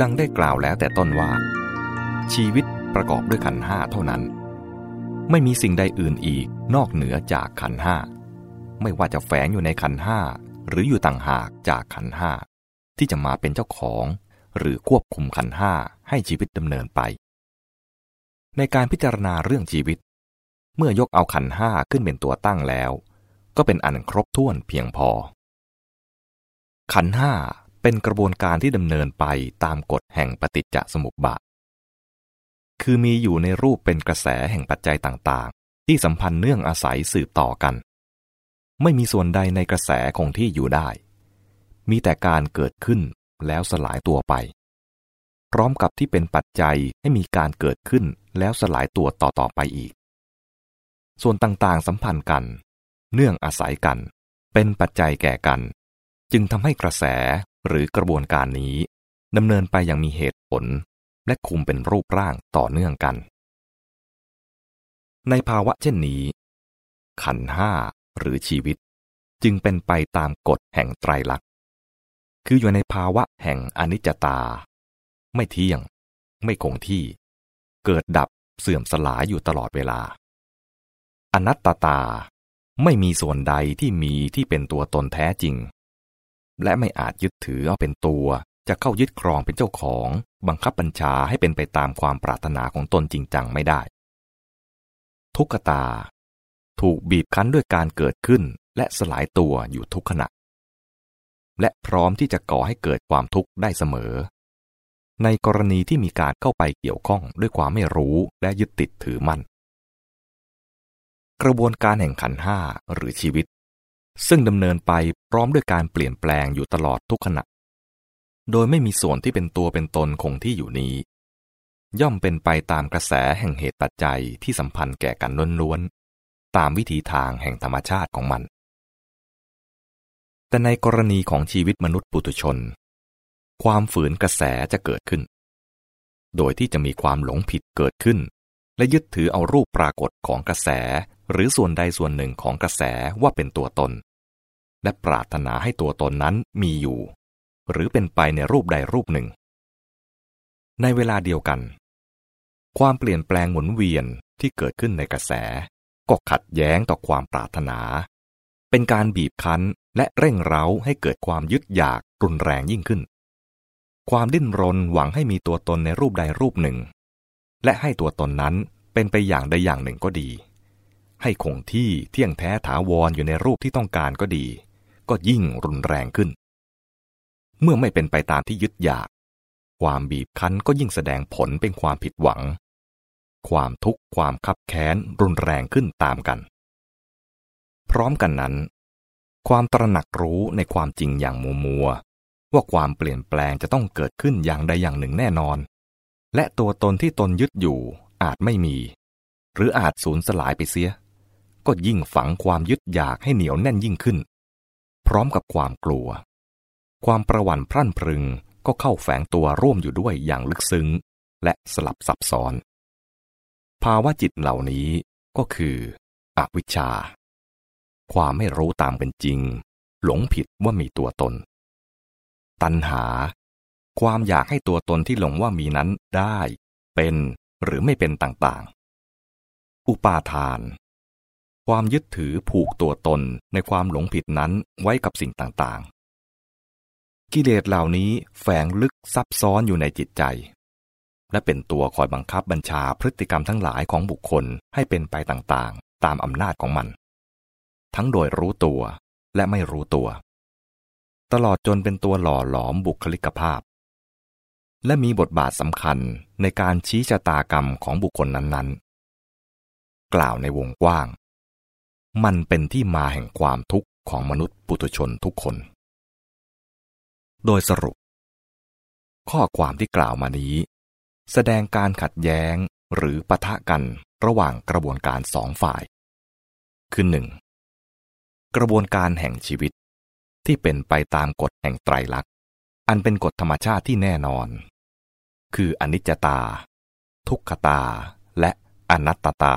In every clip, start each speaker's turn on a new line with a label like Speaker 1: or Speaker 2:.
Speaker 1: ดังได้กล่าวแล้วแต่ต้นว่า ชีวิตประกอบด้วยขันห้าเท่านั้น ไม่มีสิ่งใดอื่นอีกนอกเหนือจากขันห้าไม่ว่าจะแฝงอยู่ในขันห้าหรืออยู่ต่างหากจากขันห้าที่จะมาเป็นเจ้าของ หรือควบคุมขันห้าให้ชีวิตดำเนินไป ในการพิจารณาเรื่องชีวิต เมื่อยกเอาขันห้าขึ้นเป็นตัวตั้งแล้ว ก็เป็นอันครบถ้วนเพียงพอ ขันห้า เป็นกระบวนการที่ดำเนินไปตามกฎแห่งปฏิจจสมุปบาท คือมีอยู่ในรูปเป็นกระแสแห่งปัจจัยต่างๆ ที่สัมพันธ์เนื่องอาศัยสืบต่อกัน ไม่มีส่วนใดในกระแสคงที่อยู่ได้ มีแต่การเกิดขึ้นแล้วสลายตัวไป พร้อมกับที่เป็นปัจจัยให้มีการเกิดขึ้นแล้วสลายตัวต่อๆไปอีก ส่วนต่างๆสัมพันธ์กัน เนื่องอาศัยกัน เป็นปัจจัยแก่กัน จึงทำให้กระแส หรือกระบวนการนี้ดำเนินไปอย่างมีเหตุผล และคุมเป็นรูปร่างต่อเนื่องกัน ในภาวะเช่นนี้ ขันห้าหรือชีวิต จึงเป็นไปตามกฎแห่งไตรลักษณ์ คืออยู่ในภาวะแห่งอนิจจตา ไม่เที่ยง ไม่คงที่ เกิดดับเสื่อมสลายอยู่ตลอดเวลา อนัตตาไม่มีส่วนใดที่มีที่เป็นตัวตนแท้จริง และไม่อาจยึดถือเอาเป็นตัว จะเข้ายึดครองเป็นเจ้าของ บังคับบัญชาให้เป็นไปตามความปรารถนาของตนจริงจังไม่ได้ ทุกขตา ถูกบีบคั้นด้วยการเกิดขึ้น และสลายตัวอยู่ทุกขณะ และพร้อมที่จะก่อให้เกิดความทุกข์ได้เสมอ ในกรณีที่มีการเข้าไปเกี่ยวข้องด้วยความไม่รู้และยึดติดถือมั่นกระบวนการแห่งขันห้าหรือชีวิต ซึ่งดำเนินไปพร้อมด้วยการเปลี่ยนแปลงอยู่ตลอดทุกขณะ โดยไม่มีส่วนที่เป็นตัวเป็นตนคงที่อยู่นี้ ย่อมเป็นไปตามกระแสแห่งเหตุปัจจัยที่สัมพันธ์แก่กันล้วนๆ ตามวิถีทางแห่งธรรมชาติของมัน แต่ในกรณีของชีวิตมนุษย์ปุถุชน ความฝืนกระแสจะเกิดขึ้น โดยที่จะมีความหลงผิดเกิดขึ้น และยึดถือเอารูปปรากฏของกระแสหรือส่วนใดส่วนหนึ่งของกระแสว่าเป็นตัวตน และปรารถนาให้ตัวตนนั้นมีอยู่ หรือเป็นไปในรูปใดรูปหนึ่ง ในเวลาเดียวกัน ความเปลี่ยนแปลงหมุนเวียนที่เกิดขึ้นในกระแส ก็ขัดแย้งต่อความปรารถนา เป็นการบีบคั้นและเร่งเร้าให้เกิดความยึดอยากรุนแรงยิ่งขึ้น ความดิ้นรนหวังให้มีตัวตนในรูปใดรูปหนึ่ง และให้ตัวตนนั้นเป็นไปอย่างใดอย่างหนึ่งก็ดี ให้คงที่เที่ยงแท้ถาวรออยู่ในรูปที่ต้องการก็ดี ก็ยิ่งรุนแรงขึ้น เมื่อไม่เป็นไปตามที่ยึดอยาก ความบีบคั้นก็ยิ่งแสดงผลเป็นความผิดหวัง ความทุกข์ความคับแค้นรุนแรงขึ้นตามกัน พร้อมกันนั้น ความตระหนักรู้ในความจริงอย่างมัวมัวว่าความเปลี่ยนแปลงจะต้องเกิดขึ้นอย่างใดอย่างหนึ่งแน่นอน และตัวตนที่ตนยึดอยู่อาจไม่มี หรืออาจสูญสลายไปเสีย ก็ยิ่งฝังความยึดอยากให้เหนียวแน่นยิ่งขึ้น พร้อมกับความกลัว ความประวัติพรั่นพรึงก็เข้าแฝงตัวร่วมอยู่ด้วยอย่างลึกซึ้ง และสลับซับซ้อน ภาวะจิตเหล่านี้ก็คือ อวิชชา ความไม่รู้ตามเป็นจริง หลงผิดว่ามีตัวตน ตัณหา ความอยากให้ตัวตนที่หลงว่ามีนั้นได้ เป็นหรือไม่เป็นต่างๆ อุปาทาน ความยึดถือผูกตัวตนในความหลงผิดนั้นไว้กับสิ่งต่างๆ กิเลสเหล่านี้แฝงลึกซับซ้อนอยู่ในจิตใจ และเป็นตัวคอยบังคับบัญชาพฤติกรรมทั้งหลายของบุคคลให้เป็นไปต่างๆ ตามอำนาจของมัน ทั้งโดยรู้ตัวและไม่รู้ตัว ตลอดจนเป็นตัวหล่อหลอมบุคลิกภาพ และมีบทบาทสำคัญในการชี้ชะตากรรมของบุคคลนั้นๆ กล่าวในวงกว้าง มันเป็นที่มาแห่งความทุกข์ของมนุษย์ปุถุชนทุกคน โดยสรุป ข้อความที่กล่าวมานี้ แสดงการขัดแย้งหรือปะทะกันระหว่างกระบวนการสองฝ่าย คือหนึ่งกระบวนการแห่งชีวิต ที่เป็นไปตามกฎแห่งไตรลักษณ์ อันเป็นกฎธรรมชาติที่แน่นอน คืออนิจจตา ทุกขตาและอนัตตา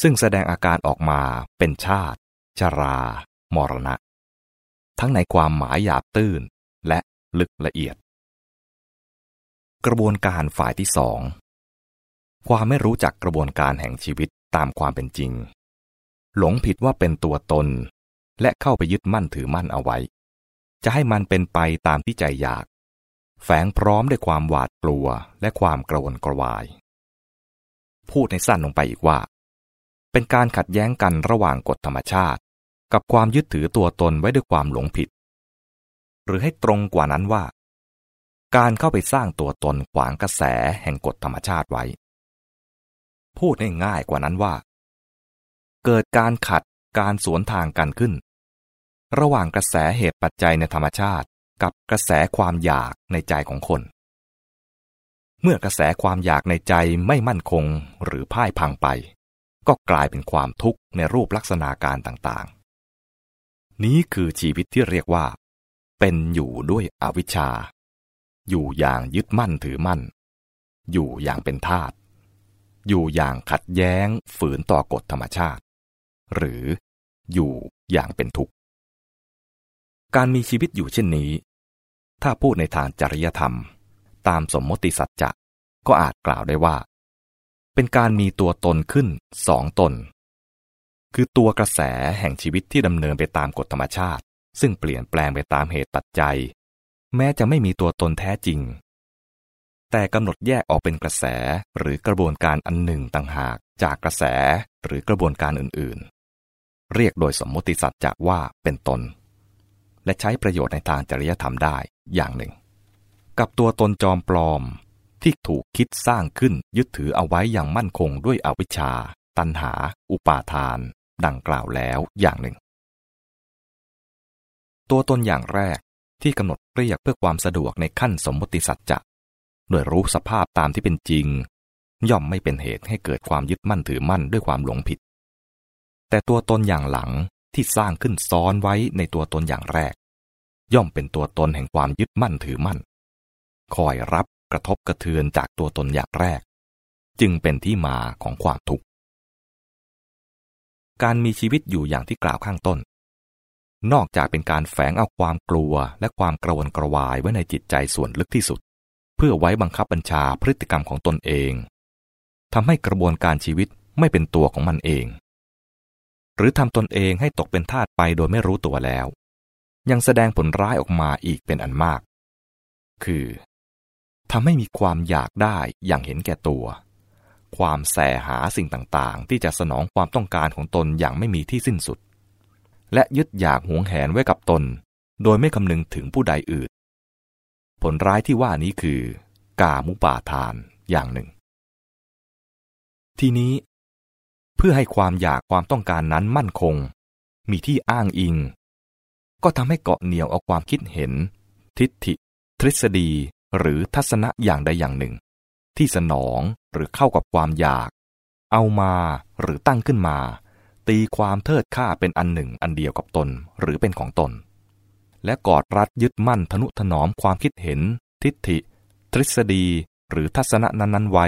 Speaker 1: ซึ่งแสดงอาการออกมาเป็นชาติ ชรา มรณะ ทั้งในความหมายหยาบตื้นและลึกละเอียด กระบวนการฝ่ายที่สองความไม่รู้จักกระบวนการแห่งชีวิตตามความเป็นจริง หลงผิดว่าเป็นตัวตน และเข้าไปยึดมั่นถือมั่นเอาไว้ จะให้มันเป็นไปตามที่ใจอยาก แฝงพร้อมด้วยความหวาดกลัวและความกระวนกระวาย พูดในสั้นลงไปอีกว่า เป็นการขัดแย้งกันระหว่างกฎธรรมชาติ กับความยึดถือตัวตนไว้ด้วยความหลงผิด หรือให้ตรงกว่านั้นว่า การเข้าไปสร้างตัวตนขวางกระแสแห่งกฎธรรมชาติไว้ พูดง่ายๆกว่านั้นว่า เกิดการขัดการสวนทางกันขึ้น ระหว่างกระแสเหตุปัจจัยในธรรมชาติ กับกระแสความอยากในใจของคน เมื่อกระแสความอยากในใจไม่มั่นคงหรือพ่ายพังไป ก็กลายเป็นความทุกข์ในรูปลักษณะการต่างๆ นี้คือชีวิตที่เรียกว่า เป็นอยู่ด้วยอวิชชา อยู่อย่างยึดมั่นถือมั่น อยู่อย่างเป็นทาตอยู่อย่างขัดแย้งฝืนต่อกฎธรรมชาติ หรืออยู่อย่างเป็นทุกข์ การมีชีวิตอยู่เช่นนี้ ถ้าพูดในทางจริยธรรม ตามสมมติสัจจะก็อาจกล่าวได้ว่า เป็นการมีตัวตนขึ้นสองตน คือตัวกระแสแห่งชีวิตที่ดำเนินไปตามกฎธรรมชาติ ซึ่งเปลี่ยนแปลงไปตามเหตุปัจจัย แม้จะไม่มีตัวตนแท้จริง แต่กำหนดแยกออกเป็นกระแสหรือกระบวนการอันหนึ่งต่างหากจากกระแสหรือกระบวนการอื่นๆ เรียกโดยสมมติสัจจะว่าเป็นตน และใช้ประโยชน์ในทางจริยธรรมได้อย่างหนึ่ง กับตัวตนจอมปลอม ที่ถูกคิดสร้างขึ้นยึดถือเอาไว้อย่างมั่นคงด้วยอวิชชา ตัณหา อุปาทาน ดังกล่าวแล้วอย่างหนึ่ง ตัวตนอย่างแรกที่กำหนดเรียกเพื่อความสะดวกในขั้นสมมติสัจจะโดยรู้สภาพตามที่เป็นจริง ย่อมไม่เป็นเหตุให้เกิดความยึดมั่นถือมั่นด้วยความหลงผิด แต่ตัวตนอย่างหลังที่สร้างขึ้นซ้อนไว้ในตัวตนอย่างแรก ย่อมเป็นตัวตนแห่งความยึดมั่นถือมั่น คอยรับ กระทบกระเทือนจากตัวตนอย่างแรก จึงเป็นที่มาของความทุกข์ การมีชีวิตอยู่อย่างที่กล่าวข้างต้น นอกจากเป็นการแฝงเอาความกลัวและความกระวนกระวายไว้ในจิตใจส่วนลึกที่สุด เพื่อไว้บังคับบัญชาพฤติกรรมของตนเองทำให้กระบวนการชีวิตไม่เป็นตัวของมันเอง หรือทำตนเองให้ตกเป็นทาสไปโดยไม่รู้ตัวแล้ว ยังแสดงผลร้ายออกมาอีกเป็นอันมาก คือ ทำให้มีความอยากได้อย่างเห็นแก่ตัว ความแสหาสิ่งต่างๆ ที่จะสนองความต้องการของตนอย่างไม่มีที่สิ้นสุด และยึดอยากหวงแหนไว้กับตน โดยไม่คำนึงถึงผู้ใดอื่น ผลร้ายที่ว่านี้คือกามุปาทานอย่างหนึ่ง ทีนี้ เพื่อให้ความอยากความต้องการนั้นมั่นคง มีที่อ้างอิง ก็ทำให้เกาะเหนี่ยวเอาความคิดเห็น ทิฏฐิ ทฤษฎี หรือทัศนะอย่างใดอย่างหนึ่ง ที่สนองหรือเข้ากับความอยาก เอามาหรือตั้งขึ้นมา ตีความเทิดค่าเป็นอันหนึ่งอันเดียวกับตนหรือเป็นของตน และกอดรัดยึดมั่นทนุถนอมความคิดเห็น ทิฏฐิ ทฤษฎี หรือทัศนะนั้นๆไว้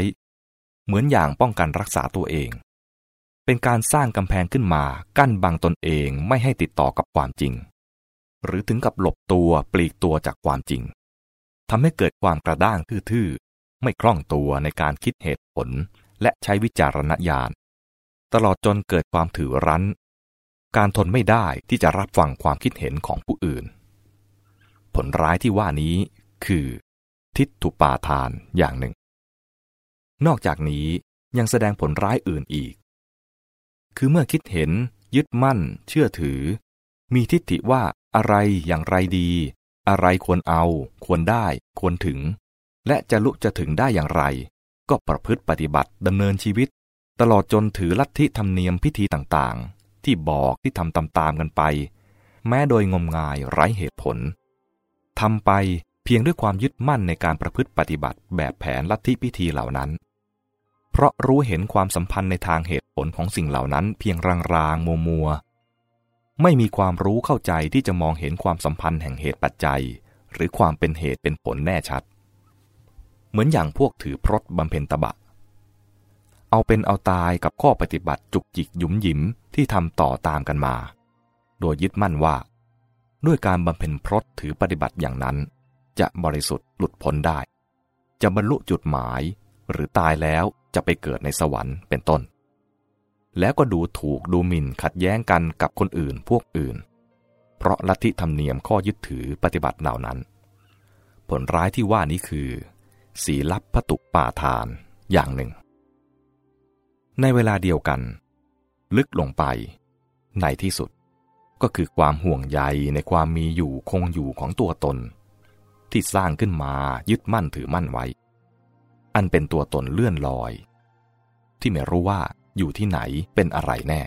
Speaker 1: เหมือนอย่างป้องกันรักษาตัวเอง เป็นการสร้างกำแพงขึ้นมากั้นบังตนเองไม่ให้ติดต่อกับความจริงหรือถึงกับหลบตัวปลีกตัวจากความจริง ทำให้เกิดความกระด้างทื่อๆ ไม่คล่องตัวในการคิดเหตุผล และใช้วิจารณญาณ ตลอดจนเกิดความถือรั้น การทนไม่ได้ที่จะรับฟังความคิดเห็นของผู้อื่น ผลร้ายที่ว่านี้คือ ทิฏฐุปาทานอย่างหนึ่ง นอกจากนี้ยังแสดงผลร้ายอื่นอีก คือเมื่อคิดเห็น ยึดมั่น เชื่อถือ มีทิฏฐิว่าอะไรอย่างไรดี อะไรควรเอา ควรได้ ควรถึง และจะลุจะถึงได้อย่างไร ก็ประพฤติปฏิบัติดำเนินชีวิต ตลอดจนถือลัทธิธรรมเนียมพิธีต่างๆ ที่บอกที่ทำตามๆกันไป แม้โดยงมงายไร้เหตุผลทำไปเพียงด้วยความยึดมั่นในการประพฤติปฏิบัติแบบแผนลัทธิพิธีเหล่านั้น เพราะรู้เห็นความสัมพันธ์ในทางเหตุผลของสิ่งเหล่านั้นเพียงรางๆมัวมัว ไม่มีความรู้เข้าใจที่จะมองเห็นความสัมพันธ์แห่งเหตุปัจจัย หรือความเป็นเหตุเป็นผลแน่ชัด เหมือนอย่างพวกถือพรตบำเพ็ญตบะ เอาเป็นเอาตายกับข้อปฏิบัติจุกจิกหยุมหยิมที่ทำต่อตามกันมา โดยยึดมั่นว่า ด้วยการบำเพ็ญพรตถือปฏิบัติอย่างนั้น จะบริสุทธิ์หลุดพ้นได้ จะบรรลุจุดหมาย หรือตายแล้วจะไปเกิดในสวรรค์เป็นต้น แล้วก็ดูถูกดูหมิ่นขัดแย้งกันกับคนอื่นพวกอื่น เพราะลัทธิธรรมเนียมข้อยึดถือปฏิบัติเหล่านั้น ผลร้ายที่ว่านี้คือ สีลับพตุป่าทานอย่างหนึ่ง ในเวลาเดียวกัน ลึกลงไป ในที่สุดก็คือความห่วงใยในความมีอยู่คงอยู่ของตัวตน ที่สร้างขึ้นมายึดมั่นถือมั่นไว้ อันเป็นตัวตนเลื่อนลอย ที่ไม่รู้ว่า อยู่ที่ไหนเป็นอะไรแน่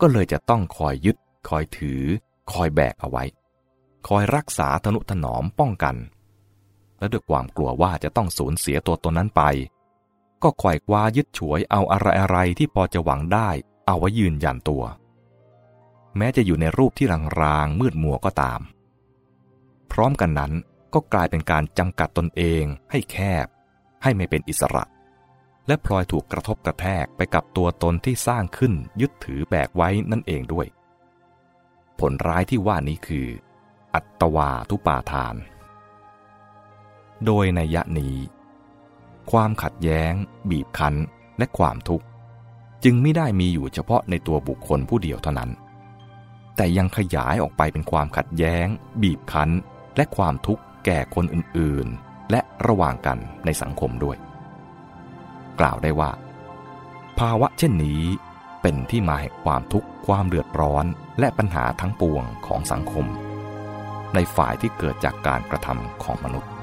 Speaker 1: ก็เลยจะต้องคอยยึด คอยถือ คอยแบกเอาไว้ คอยรักษาทนุถนอมป้องกัน และด้วยความกลัวว่าจะต้องสูญเสียตัวตนนั้นไป ก็คอยคว้ายึดฉวยเอาอะไรอะไรที่พอจะหวังได้ เอาไว้ยืนยันตัว แม้จะอยู่ในรูปที่รางๆมืดมัวก็ตาม พร้อมกันนั้นก็กลายเป็นการจำกัดตนเองให้แคบ ให้ไม่เป็นอิสระ และพลอยถูกกระทบกระแทกไปกับตัวตนที่สร้างขึ้นยึดถือแบกไว้นั่นเองด้วย ผลร้ายที่ว่านี้คือ อัตวาทุปาทาน โดยในยะนี้ ความขัดแย้ง บีบคั้นและความทุกข์ จึงไม่ได้มีอยู่เฉพาะในตัวบุคคลผู้เดียวเท่านั้น แต่ยังขยายออกไปเป็นความขัดแย้ง บีบคั้น และความทุกข์แก่คนอื่นๆ และระหว่างกันในสังคมด้วย กล่าวได้ว่า ภาวะเช่นนี้เป็นที่มาแห่งความทุกข์ความเดือดร้อนและปัญหาทั้งปวงของสังคม ในฝ่ายที่เกิดจากการกระทำของมนุษย์